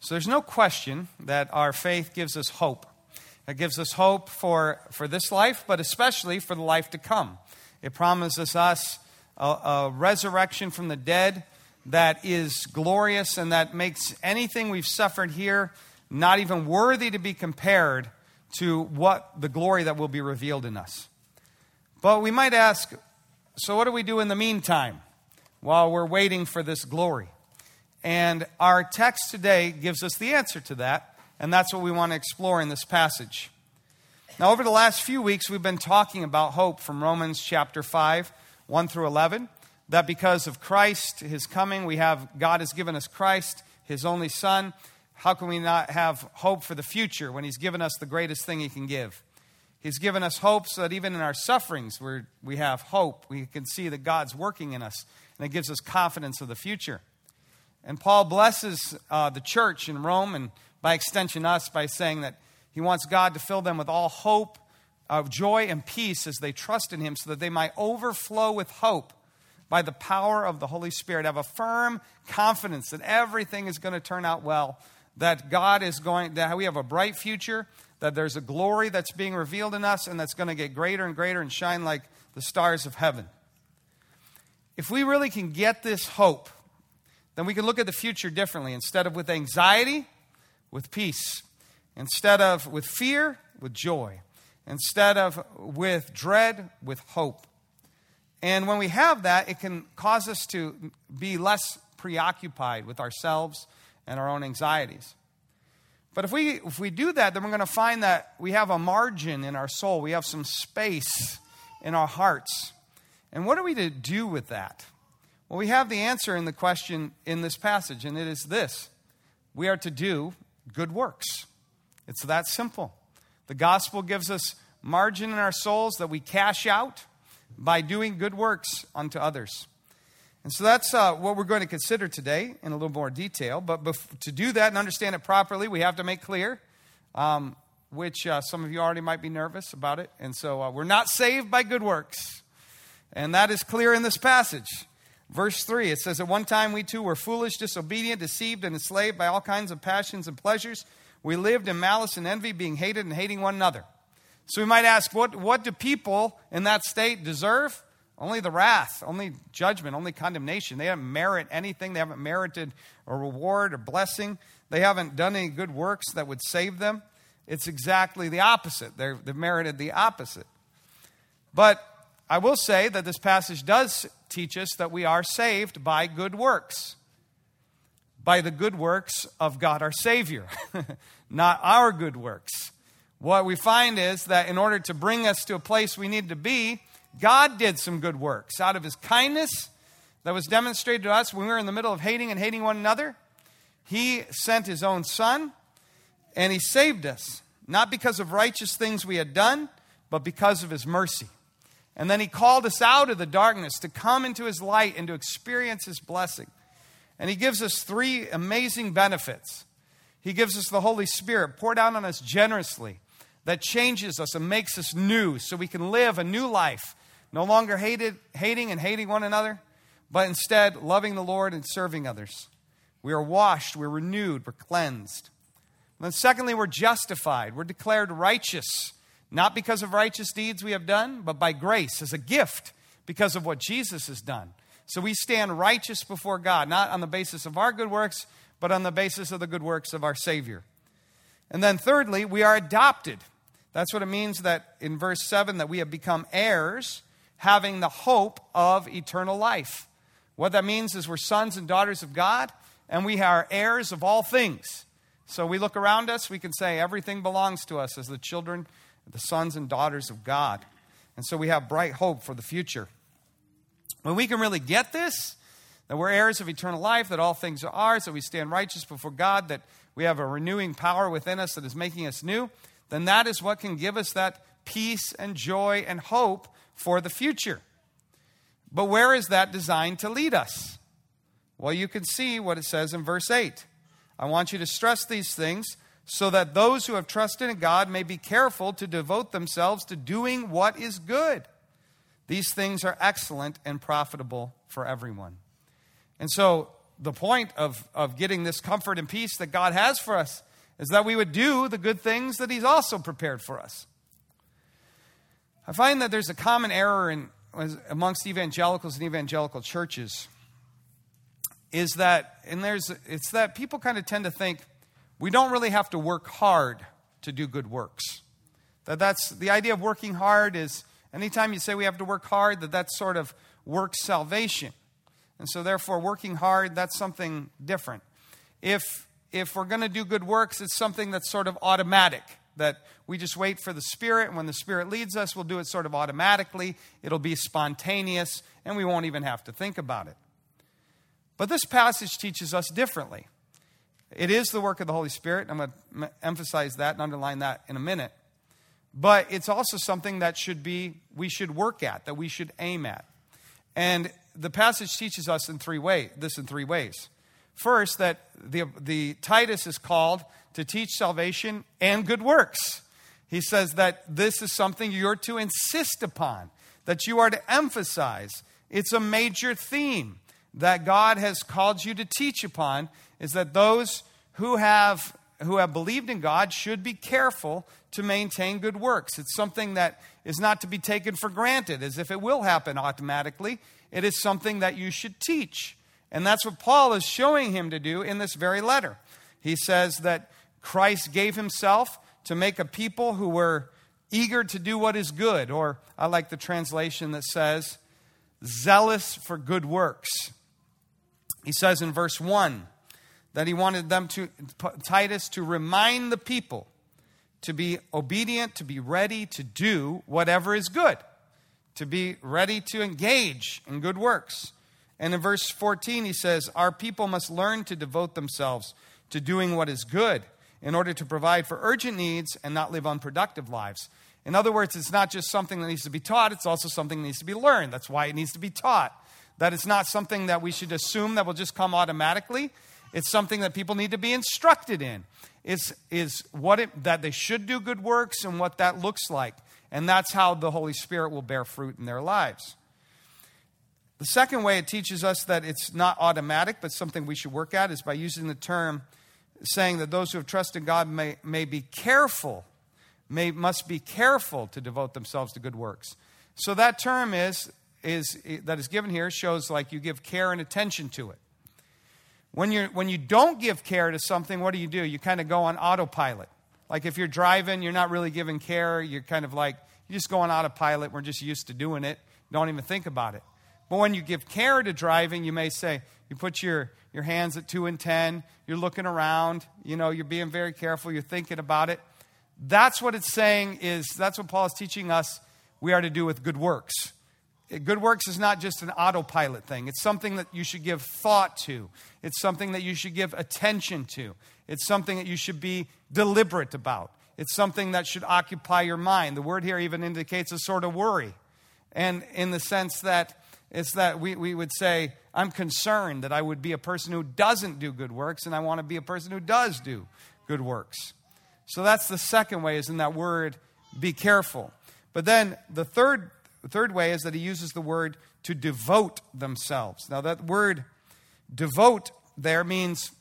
So there's no question that our faith gives us hope. It gives us hope for, for this life, but especially for the life to come. It promises us a, a resurrection from the dead that is glorious and that makes anything we've suffered here not even worthy to be compared to what the glory that will be revealed in us. But we might ask so, what do we do in the meantime while we're waiting for this glory? And our text today gives us the answer to that, and that's what we want to explore in this passage. Now, over the last few weeks, we've been talking about hope from Romans chapter 5, 1 through 11. That because of Christ, his coming, we have God has given us Christ, his only Son. How can we not have hope for the future when he's given us the greatest thing he can give? He's given us hope so that even in our sufferings, we we have hope. We can see that God's working in us, and it gives us confidence of the future. And Paul blesses uh, the church in Rome, and by extension, us, by saying that he wants God to fill them with all hope, of joy, and peace as they trust in him, so that they might overflow with hope by the power of the Holy Spirit. Have a firm confidence that everything is going to turn out well, that God is going, that we have a bright future, that there's a glory that's being revealed in us, and that's going to get greater and greater and shine like the stars of heaven. If we really can get this hope, then we can look at the future differently. Instead of with anxiety, with peace. Instead of with fear, with joy. Instead of with dread, with hope. And when we have that, it can cause us to be less preoccupied with ourselves and our own anxieties. But if we, if we do that, then we're going to find that we have a margin in our soul. We have some space in our hearts. And what are we to do with that? Well, we have the answer in the question in this passage, and it is this we are to do good works. It's that simple. The gospel gives us margin in our souls that we cash out by doing good works unto others. And so that's uh, what we're going to consider today in a little more detail. But bef- to do that and understand it properly, we have to make clear, um, which uh, some of you already might be nervous about it. And so uh, we're not saved by good works. And that is clear in this passage. Verse 3, it says, At one time we too were foolish, disobedient, deceived, and enslaved by all kinds of passions and pleasures. We lived in malice and envy, being hated and hating one another. So we might ask, what, what do people in that state deserve? Only the wrath, only judgment, only condemnation. They haven't merit anything. They haven't merited a reward or blessing. They haven't done any good works that would save them. It's exactly the opposite. they have merited the opposite. But I will say that this passage does teach us that we are saved by good works, by the good works of God our Savior, not our good works. What we find is that in order to bring us to a place we need to be, God did some good works out of his kindness that was demonstrated to us when we were in the middle of hating and hating one another. He sent his own son and he saved us, not because of righteous things we had done, but because of his mercy. And then he called us out of the darkness to come into his light and to experience his blessing. And he gives us three amazing benefits. He gives us the Holy Spirit poured out on us generously that changes us and makes us new so we can live a new life, no longer hated, hating and hating one another, but instead loving the Lord and serving others. We are washed, we're renewed, we're cleansed. And then, secondly, we're justified. We're declared righteous not because of righteous deeds we have done, but by grace as a gift because of what Jesus has done. So we stand righteous before God, not on the basis of our good works, but on the basis of the good works of our Savior. And then thirdly, we are adopted. That's what it means that in verse 7 that we have become heirs, having the hope of eternal life. What that means is we're sons and daughters of God, and we are heirs of all things. So we look around us, we can say everything belongs to us as the children the sons and daughters of God. And so we have bright hope for the future. When we can really get this, that we're heirs of eternal life, that all things are ours, that we stand righteous before God, that we have a renewing power within us that is making us new, then that is what can give us that peace and joy and hope for the future. But where is that designed to lead us? Well, you can see what it says in verse 8. I want you to stress these things so that those who have trusted in God may be careful to devote themselves to doing what is good. These things are excellent and profitable for everyone. And so, the point of, of getting this comfort and peace that God has for us is that we would do the good things that He's also prepared for us. I find that there's a common error in, amongst evangelicals and evangelical churches is that, and there's, it's that people kind of tend to think we don't really have to work hard to do good works. That that's the idea of working hard is anytime you say we have to work hard, that that's sort of work salvation. And so therefore working hard, that's something different. If if we're going to do good works, it's something that's sort of automatic that we just wait for the Spirit, and when the Spirit leads us, we'll do it sort of automatically. It'll be spontaneous, and we won't even have to think about it. But this passage teaches us differently. It is the work of the Holy Spirit. I'm going to emphasize that and underline that in a minute. But it's also something that should be we should work at, that we should aim at. And the passage teaches us in three ways, this in three ways. First, that the, the Titus is called to teach salvation and good works. He says that this is something you're to insist upon, that you are to emphasize. It's a major theme that God has called you to teach upon is that those who have who have believed in God should be careful to maintain good works. It's something that is not to be taken for granted as if it will happen automatically. It is something that you should teach. And that's what Paul is showing him to do in this very letter. He says that Christ gave himself to make a people who were eager to do what is good, or I like the translation that says, zealous for good works. He says in verse 1 that he wanted them to, Titus, to remind the people to be obedient, to be ready to do whatever is good, to be ready to engage in good works. And in verse 14, he says, Our people must learn to devote themselves to doing what is good in order to provide for urgent needs and not live unproductive lives. In other words, it's not just something that needs to be taught, it's also something that needs to be learned. That's why it needs to be taught. That it's not something that we should assume that will just come automatically. It's something that people need to be instructed in. It's is what it, that they should do good works and what that looks like. And that's how the Holy Spirit will bear fruit in their lives. The second way it teaches us that it's not automatic, but something we should work at, is by using the term saying that those who have trusted God may, may be careful, may, must be careful to devote themselves to good works. So that term is, is that is given here shows like you give care and attention to it. When, you're, when you don't give care to something, what do you do? You kind of go on autopilot. Like if you're driving, you're not really giving care. You're kind of like, you just go on autopilot. We're just used to doing it. Don't even think about it. But when you give care to driving, you may say, you put your, your hands at 2 and 10, you're looking around, you know, you're being very careful, you're thinking about it. That's what it's saying is, that's what Paul is teaching us we are to do with good works. Good works is not just an autopilot thing. It's something that you should give thought to. It's something that you should give attention to. It's something that you should be deliberate about. It's something that should occupy your mind. The word here even indicates a sort of worry. And in the sense that it's that we, we would say, I'm concerned that I would be a person who doesn't do good works, and I want to be a person who does do good works. So that's the second way, is in that word, be careful. But then the third the third way is that he uses the word to devote themselves. Now, that word devote there means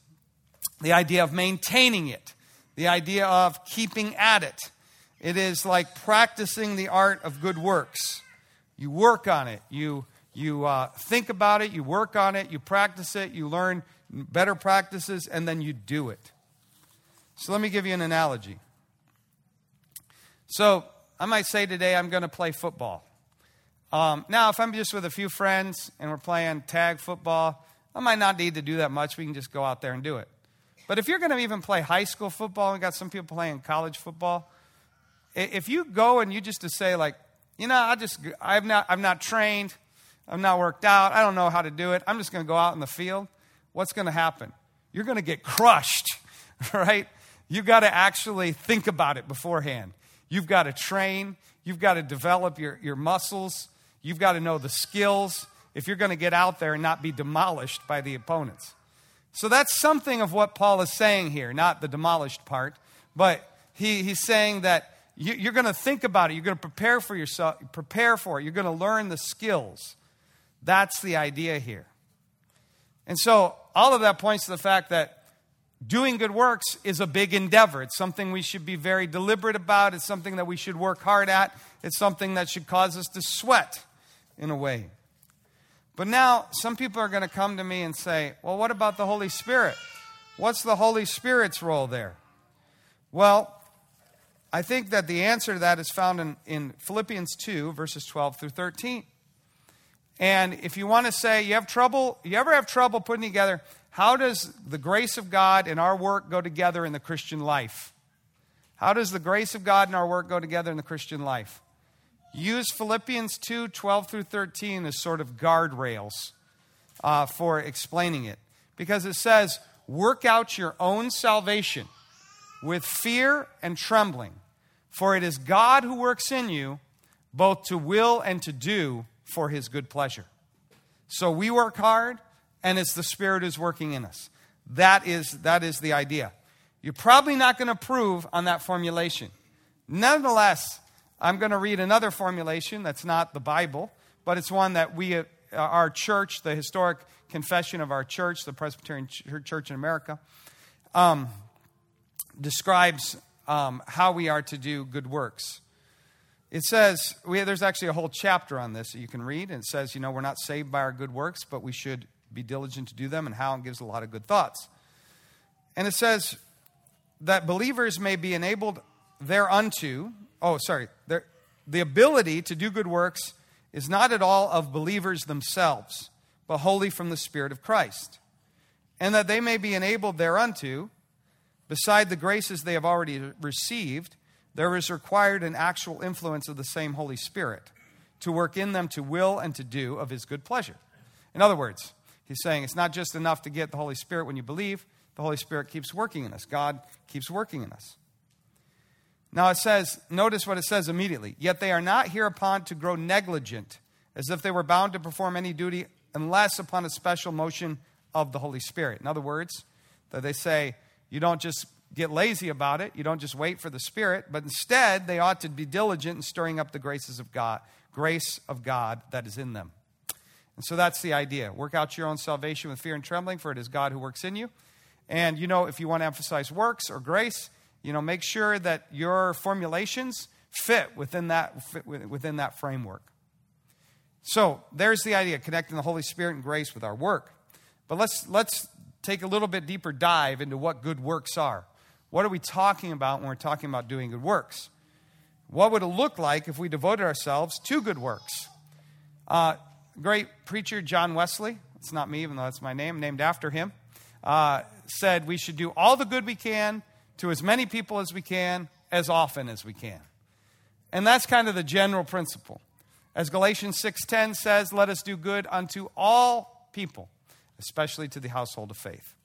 the idea of maintaining it, the idea of keeping at it. It is like practicing the art of good works. You work on it, you, you uh, think about it, you work on it, you practice it, you learn better practices, and then you do it. So, let me give you an analogy. So, I might say today I'm going to play football. Um, now, if I'm just with a few friends and we're playing tag football, I might not need to do that much. We can just go out there and do it. But if you're going to even play high school football, and got some people playing college football. If you go and you just to say like, you know, I just I'm not I'm not trained, I'm not worked out, I don't know how to do it. I'm just going to go out in the field. What's going to happen? You're going to get crushed, right? You've got to actually think about it beforehand. You've got to train. You've got to develop your, your muscles. You've got to know the skills if you're going to get out there and not be demolished by the opponents. So that's something of what Paul is saying here, not the demolished part, but he, he's saying that you, are going to think about it. You're going to prepare for yourself, prepare for it. You're going to learn the skills. That's the idea here. And so all of that points to the fact that doing good works is a big endeavor. It's something we should be very deliberate about. It's something that we should work hard at. It's something that should cause us to sweat in a way. But now, some people are going to come to me and say, well, what about the Holy Spirit? What's the Holy Spirit's role there? Well, I think that the answer to that is found in, in Philippians 2, verses 12 through 13. And if you want to say you have trouble, you ever have trouble putting together how does the grace of God and our work go together in the Christian life? How does the grace of God and our work go together in the Christian life? Use Philippians 2 12 through 13 as sort of guardrails uh, for explaining it. Because it says, Work out your own salvation with fear and trembling, for it is God who works in you both to will and to do for his good pleasure. So we work hard, and it's the Spirit who's working in us. That is, that is the idea. You're probably not going to prove on that formulation. Nonetheless, I'm going to read another formulation that's not the Bible, but it's one that we, uh, our church, the historic confession of our church, the Presbyterian Church in America, um, describes um, how we are to do good works. It says, we, there's actually a whole chapter on this that you can read, and it says, you know, we're not saved by our good works, but we should be diligent to do them, and how, and gives a lot of good thoughts. And it says that believers may be enabled thereunto, oh, sorry, the ability to do good works is not at all of believers themselves, but wholly from the Spirit of Christ. And that they may be enabled thereunto, beside the graces they have already received, there is required an actual influence of the same Holy Spirit to work in them to will and to do of his good pleasure. In other words, he's saying it's not just enough to get the Holy Spirit when you believe, the Holy Spirit keeps working in us. God keeps working in us. Now it says, notice what it says immediately. Yet they are not hereupon to grow negligent, as if they were bound to perform any duty unless upon a special motion of the Holy Spirit. In other words, that they say, you don't just get lazy about it. You don't just wait for the Spirit, but instead they ought to be diligent in stirring up the graces of God, grace of God that is in them. And so that's the idea. Work out your own salvation with fear and trembling, for it is God who works in you. And you know, if you want to emphasize works or grace, you know, make sure that your formulations fit within that, fit within that framework. So there's the idea, connecting the Holy Spirit and grace with our work. But let's, let's take a little bit deeper dive into what good works are. What are we talking about when we're talking about doing good works? What would it look like if we devoted ourselves to good works? Uh, great preacher John Wesley, it's not me, even though that's my name, named after him, uh, said we should do all the good we can to as many people as we can, as often as we can. And that's kind of the general principle. As Galatians 6:10 says, let us do good unto all people, especially to the household of faith.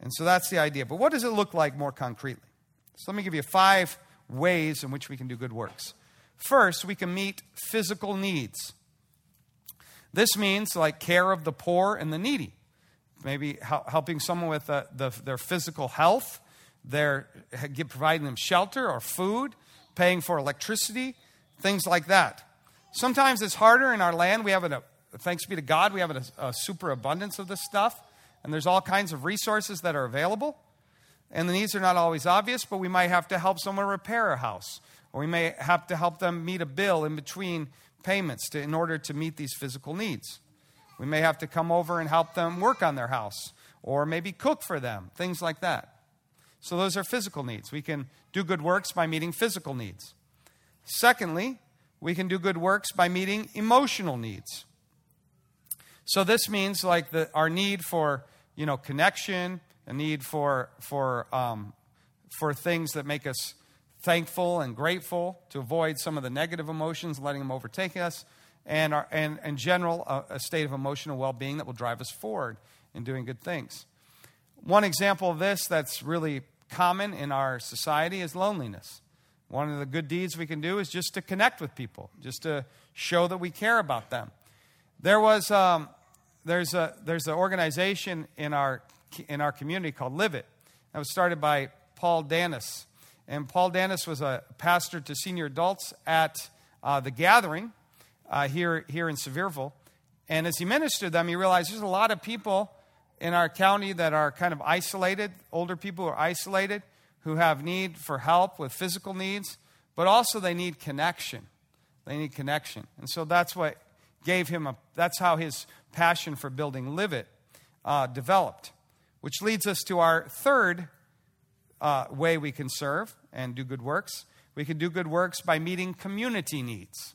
And so that's the idea. But what does it look like more concretely? So let me give you five ways in which we can do good works. First, we can meet physical needs. This means like care of the poor and the needy, maybe helping someone with uh, the, their physical health, their, providing them shelter or food, paying for electricity, things like that. Sometimes it's harder in our land. We have a, thanks be to God, we have a, a superabundance of this stuff and there's all kinds of resources that are available. And the needs are not always obvious, but we might have to help someone repair a house, or we may have to help them meet a bill in between payments to, in order to meet these physical needs. We may have to come over and help them work on their house, or maybe cook for them, things like that. So, those are physical needs. We can do good works by meeting physical needs. Secondly, we can do good works by meeting emotional needs. So this means like the, our need for you know connection, a need for for um, for things that make us thankful and grateful to avoid some of the negative emotions, letting them overtake us, and our, and in general a, a state of emotional well-being that will drive us forward in doing good things. One example of this that's really common in our society is loneliness. One of the good deeds we can do is just to connect with people, just to show that we care about them. There was um, there's, a, there's an organization in our, in our community called Live It. That was started by Paul Danis. And Paul Danis was a pastor to senior adults at uh, the gathering uh, here, here in Sevierville. And as he ministered them, he realized there's a lot of people in our county that are kind of isolated, older people who are isolated, who have need for help with physical needs, but also they need connection. They need connection. And so that's what gave him a, that's how his passion for building Live It uh, developed. Which leads us to our third uh, way we can serve and do good works. We can do good works by meeting community needs.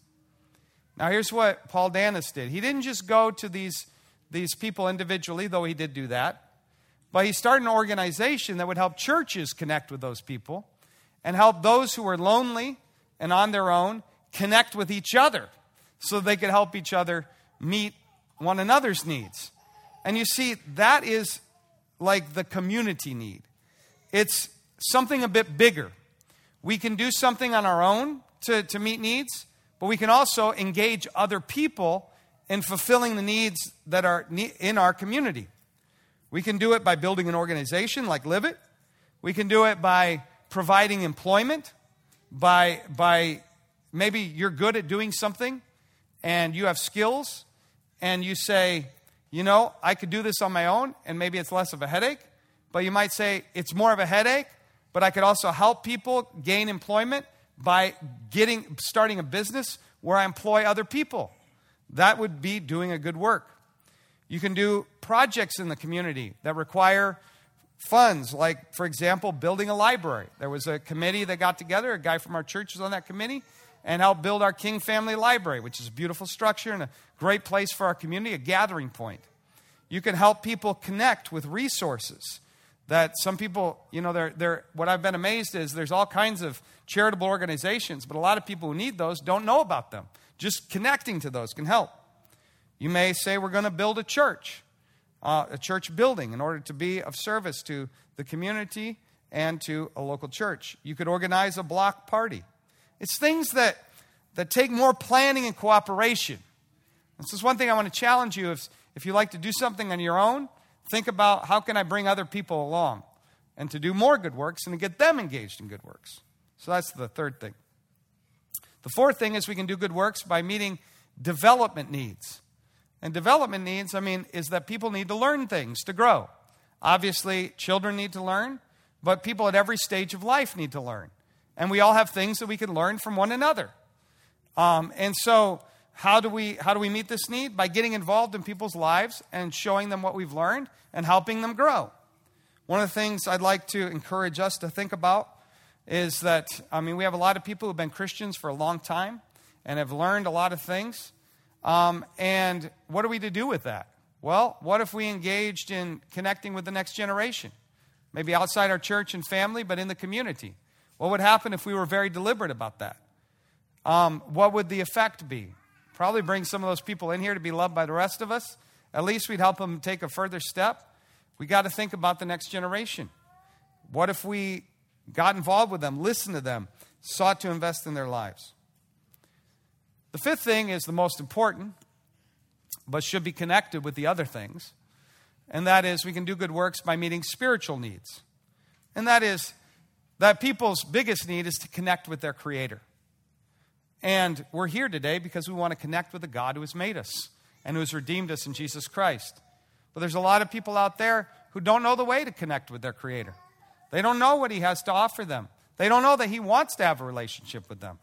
Now, here's what Paul Danis did. He didn't just go to these, these people individually, though he did do that, but he started an organization that would help churches connect with those people and help those who were lonely and on their own connect with each other so they could help each other meet one another's needs. And you see, that is like the community need. It's something a bit bigger. We can do something on our own to, to meet needs, but we can also engage other people in fulfilling the needs that are in our community. We can do it by building an organization like Live It. We can do it by providing employment, by, by maybe you're good at doing something and you have skills and you say, you know, I could do this on my own and maybe it's less of a headache. But you might say it's more of a headache, but I could also help people gain employment by getting starting a business where I employ other people. That would be doing a good work. You can do projects in the community that require funds, like, for example, building a library. There was a committee that got together, a guy from our church was on that committee, and helped build our King Family Library, which is a beautiful structure and a great place for our community, a gathering point. You can help people connect with resources that some people, you know, they're, they're, what I've been amazed is there's all kinds of charitable organizations, but a lot of people who need those don't know about them. Just connecting to those can help. You may say, We're going to build a church, uh, a church building, in order to be of service to the community and to a local church. You could organize a block party. It's things that, that take more planning and cooperation. This is one thing I want to challenge you. If, if you like to do something on your own, think about how can I bring other people along and to do more good works and to get them engaged in good works. So that's the third thing. The fourth thing is we can do good works by meeting development needs. And development needs, I mean, is that people need to learn things to grow. Obviously, children need to learn, but people at every stage of life need to learn. And we all have things that we can learn from one another. Um, and so, how do, we, how do we meet this need? By getting involved in people's lives and showing them what we've learned and helping them grow. One of the things I'd like to encourage us to think about is that, I mean, we have a lot of people who've been Christians for a long time and have learned a lot of things. Um, and what are we to do with that? Well, what if we engaged in connecting with the next generation? Maybe outside our church and family, but in the community. What would happen if we were very deliberate about that? Um, what would the effect be? Probably bring some of those people in here to be loved by the rest of us. At least we'd help them take a further step. We got to think about the next generation. What if we got involved with them, listened to them, sought to invest in their lives? The fifth thing is the most important, but should be connected with the other things, and that is we can do good works by meeting spiritual needs. And that is that people's biggest need is to connect with their Creator. And we're here today because we want to connect with the God who has made us and who has redeemed us in Jesus Christ. But there's a lot of people out there who don't know the way to connect with their Creator. They don't know what He has to offer them, they don't know that He wants to have a relationship with them.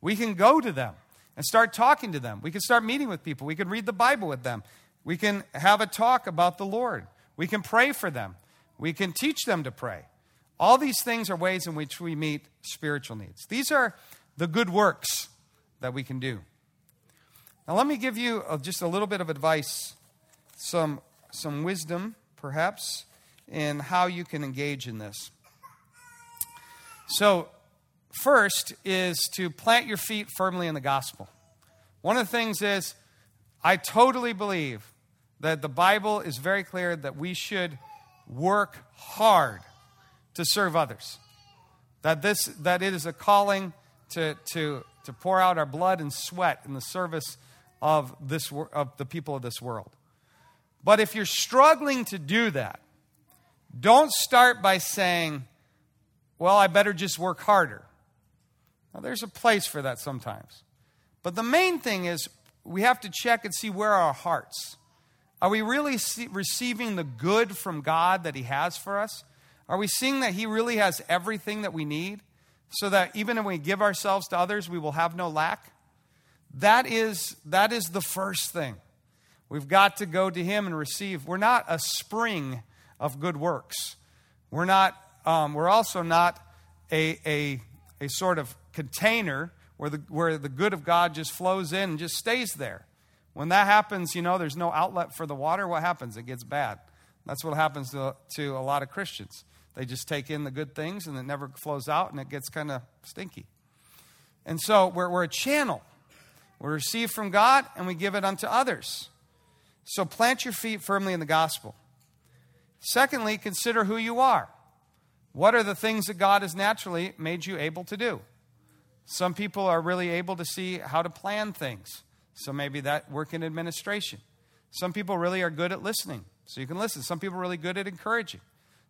We can go to them and start talking to them. We can start meeting with people. We can read the Bible with them. We can have a talk about the Lord. We can pray for them. We can teach them to pray. All these things are ways in which we meet spiritual needs. These are the good works that we can do. Now, let me give you just a little bit of advice, some, some wisdom, perhaps, in how you can engage in this. So, first is to plant your feet firmly in the gospel. One of the things is, I totally believe that the Bible is very clear that we should work hard to serve others. That, this, that it is a calling to, to, to pour out our blood and sweat in the service of, this, of the people of this world. But if you're struggling to do that, don't start by saying, well, I better just work harder. Now, there's a place for that sometimes. But the main thing is we have to check and see where our hearts. Are we really see, receiving the good from God that He has for us? Are we seeing that He really has everything that we need so that even when we give ourselves to others, we will have no lack? That is, that is the first thing. We've got to go to Him and receive. We're not a spring of good works. We're not. Um, we're also not a, a, a sort of container where the, where the good of God just flows in and just stays there. When that happens, you know, there's no outlet for the water. What happens? It gets bad. That's what happens to, to a lot of Christians. They just take in the good things and it never flows out and it gets kind of stinky. And so we're, we're a channel. We receive from God and we give it unto others. So plant your feet firmly in the gospel. Secondly, consider who you are. What are the things that God has naturally made you able to do? Some people are really able to see how to plan things. So maybe that work in administration. Some people really are good at listening. So you can listen. Some people are really good at encouraging.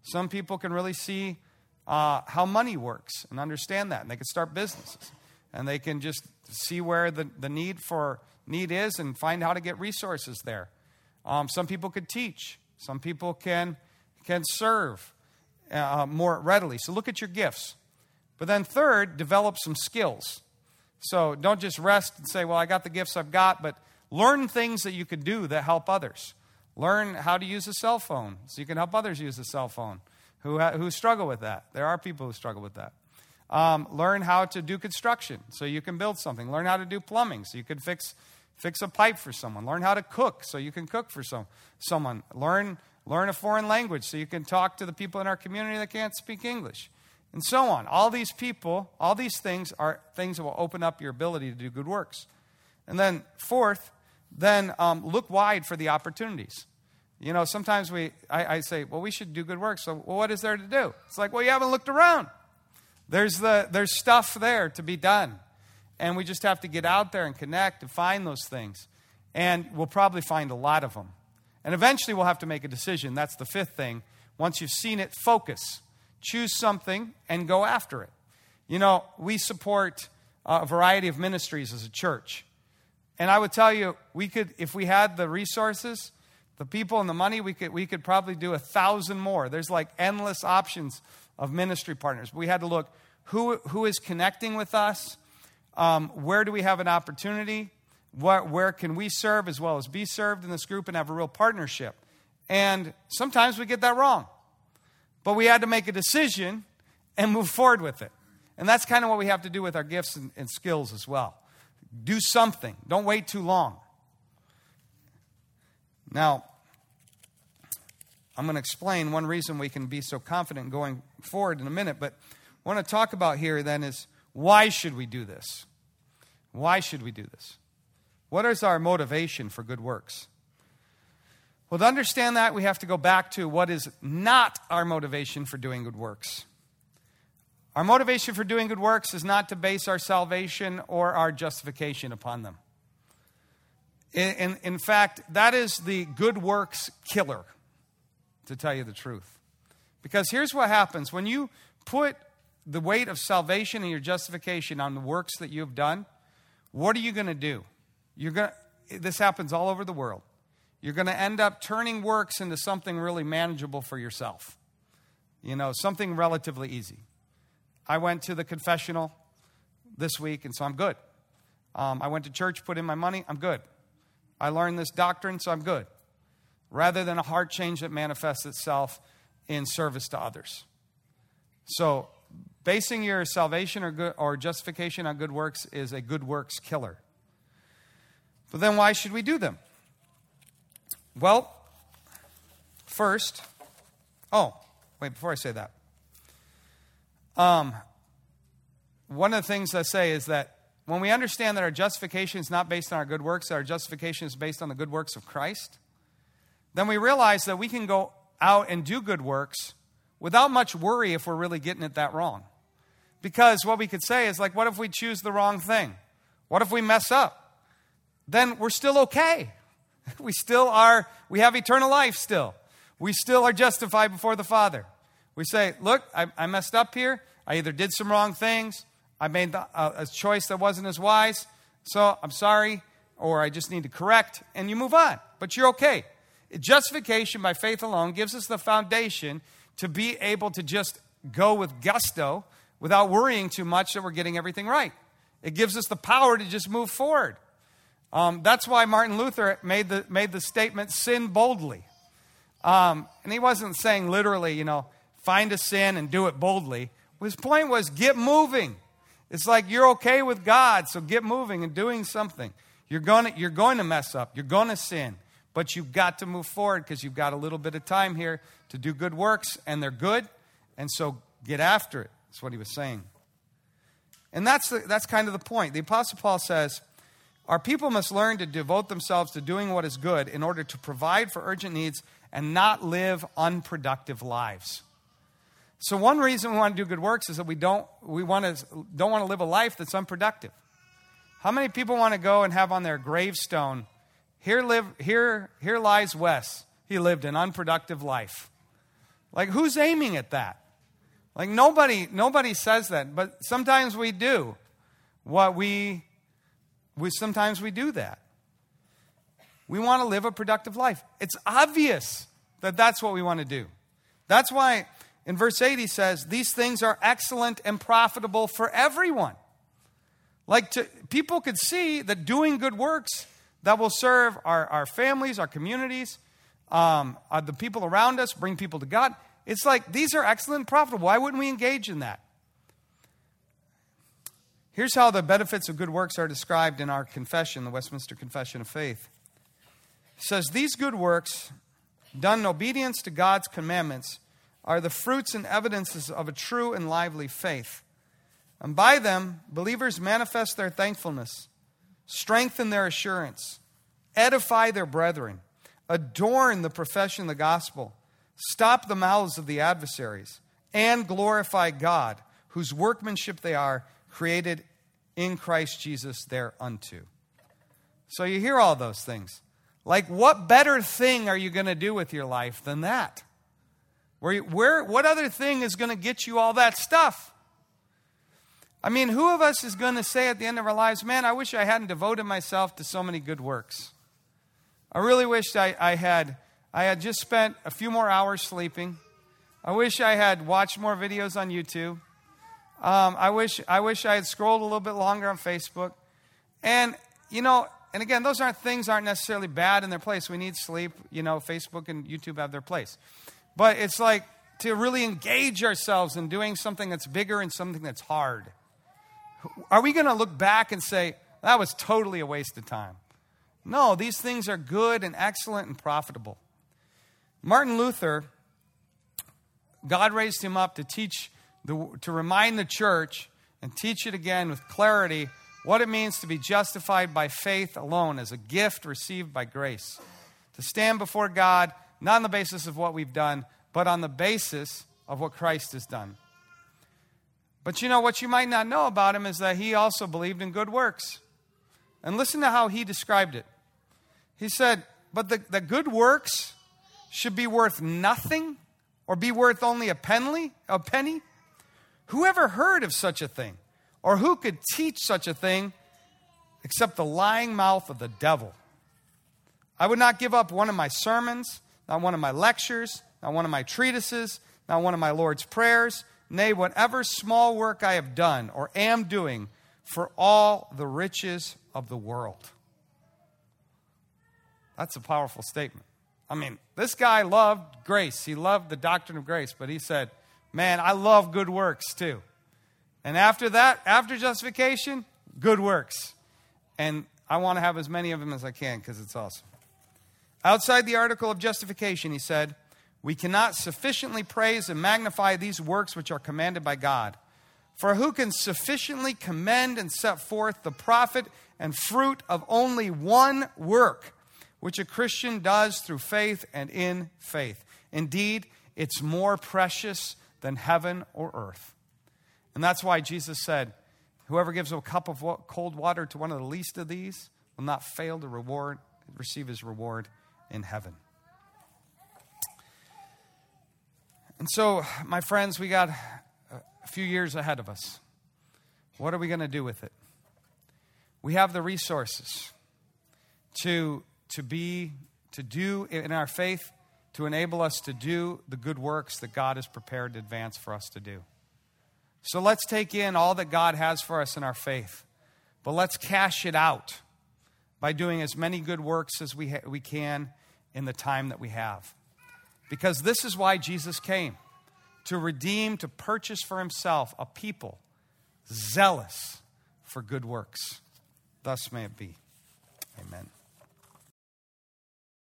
Some people can really see uh, how money works and understand that. And they can start businesses. And they can just see where the, the need for need is and find how to get resources there. Um, some people could teach. Some people can, can serve uh, more readily. So look at your gifts. But then, third, develop some skills. So don't just rest and say, well, I got the gifts I've got, but learn things that you can do that help others. Learn how to use a cell phone so you can help others use a cell phone who, who struggle with that. There are people who struggle with that. Um, learn how to do construction so you can build something. Learn how to do plumbing so you can fix, fix a pipe for someone. Learn how to cook so you can cook for some, someone. Learn, learn a foreign language so you can talk to the people in our community that can't speak English. And so on. All these people, all these things are things that will open up your ability to do good works. And then, fourth, then um, look wide for the opportunities. You know, sometimes we, I, I, say, well, we should do good work. So, well, what is there to do? It's like, well, you haven't looked around. There's, the, there's stuff there to be done. And we just have to get out there and connect and find those things. And we'll probably find a lot of them. And eventually we'll have to make a decision. That's the fifth thing. Once you've seen it, focus. Choose something and go after it. You know, we support uh, a variety of ministries as a church. And I would tell you, we could, if we had the resources, the people and the money, we could, we could probably do a thousand more. There's like endless options of ministry partners. We had to look who, who is connecting with us, um, where do we have an opportunity, what, where can we serve as well as be served in this group and have a real partnership. And sometimes we get that wrong. But we had to make a decision and move forward with it. And that's kind of what we have to do with our gifts and, and skills as well. Do something, don't wait too long. Now, I'm going to explain one reason we can be so confident going forward in a minute, but I want to talk about here then is why should we do this? Why should we do this? What is our motivation for good works? Well, to understand that, we have to go back to what is not our motivation for doing good works. Our motivation for doing good works is not to base our salvation or our justification upon them. In, in, in, fact, that is the good works killer, to tell you the truth. Because here's what happens when you put the weight of salvation and your justification on the works that you've done, what are you going to do? You're going this happens all over the world. You're going to end up turning works into something really manageable for yourself. You know, something relatively easy. I went to the confessional this week, and so I'm good. Um, I went to church, put in my money, I'm good. I learned this doctrine, so I'm good. Rather than a heart change that manifests itself in service to others. So, basing your salvation or, good, or justification on good works is a good works killer. But then, why should we do them? Well, first, oh, wait, before I say that, um, one of the things I say is that when we understand that our justification is not based on our good works, our justification is based on the good works of Christ, then we realize that we can go out and do good works without much worry if we're really getting it that wrong. Because what we could say is like, what if we choose the wrong thing? What if we mess up? Then we're still okay. We still are, we have eternal life still. We still are justified before the Father. We say, look, I, I messed up here. I either did some wrong things, I made the, uh, a choice that wasn't as wise, so I'm sorry, or I just need to correct, and you move on. But you're okay. justification by faith alone gives us the foundation to be able to just go with gusto without worrying too much that we're getting everything right. It gives us the power to just move forward. Um, that's why Martin Luther made the, made the statement, sin boldly. Um, and he wasn't saying literally, you know, find a sin and do it boldly. His point was get moving. It's like you're okay with God, so get moving and doing something. You're going you're going to mess up, you're going to sin, but you've got to move forward because you've got a little bit of time here to do good works, and they're good, and so get after it. That's what he was saying. And that's, the, that's kind of the point. The Apostle Paul says, Our people must learn to devote themselves to doing what is good in order to provide for urgent needs and not live unproductive lives. So one reason we want to do good works is that we don't we want to don't want to live a life that's unproductive. How many people want to go and have on their gravestone, here live here here lies Wes. He lived an unproductive life. Like who's aiming at that? Like nobody nobody says that, but sometimes we do. What we we sometimes we do that. We want to live a productive life. It's obvious that that's what we want to do. That's why in verse 8 he says, These things are excellent and profitable for everyone. Like to, people could see that doing good works that will serve our, our families, our communities, um, uh, the people around us, bring people to God. It's like these are excellent and profitable. Why wouldn't we engage in that? Here's how the benefits of good works are described in our confession, the Westminster Confession of Faith. It says, These good works, done in obedience to God's commandments, are the fruits and evidences of a true and lively faith. And by them, believers manifest their thankfulness, strengthen their assurance, edify their brethren, adorn the profession of the gospel, stop the mouths of the adversaries, and glorify God, whose workmanship they are, created in Christ Jesus thereunto. So you hear all those things. Like, what better thing are you going to do with your life than that? Where, where, what other thing is going to get you all that stuff? I mean, who of us is going to say at the end of our lives, man, I wish I hadn't devoted myself to so many good works? I really wish I, I, had, I had just spent a few more hours sleeping. I wish I had watched more videos on YouTube. Um, I, wish, I wish I had scrolled a little bit longer on Facebook. And, you know, and again, those aren't things aren't necessarily bad in their place. We need sleep. You know, Facebook and YouTube have their place. But it's like to really engage ourselves in doing something that's bigger and something that's hard. Are we going to look back and say, that was totally a waste of time? No, these things are good and excellent and profitable. Martin Luther, God raised him up to teach, the, to remind the church and teach it again with clarity what it means to be justified by faith alone as a gift received by grace. To stand before God not on the basis of what we've done, but on the basis of what Christ has done. But you know, what you might not know about him is that he also believed in good works. And listen to how he described it. He said, But the, the good works should be worth nothing or be worth only a penny, a penny. Who ever heard of such a thing? Or who could teach such a thing except the lying mouth of the devil? I would not give up one of my sermons not one of my lectures, not one of my treatises, not one of my Lord's prayers, nay, whatever small work I have done or am doing for all the riches of the world. That's a powerful statement. I mean, this guy loved grace. He loved the doctrine of grace, but he said, Man, I love good works too. And after that, after justification, good works. And I want to have as many of them as I can because it's awesome. Outside the article of justification, he said, We cannot sufficiently praise and magnify these works which are commanded by God. For who can sufficiently commend and set forth the profit and fruit of only one work, which a Christian does through faith and in faith? Indeed, it's more precious than heaven or earth. And that's why Jesus said, Whoever gives a cup of cold water to one of the least of these will not fail to reward, receive his reward in heaven. And so, my friends, we got a few years ahead of us. What are we going to do with it? We have the resources to, to be to do in our faith to enable us to do the good works that God has prepared in advance for us to do. So let's take in all that God has for us in our faith, but let's cash it out by doing as many good works as we, ha- we can in the time that we have. Because this is why Jesus came to redeem, to purchase for himself a people zealous for good works. Thus may it be. Amen.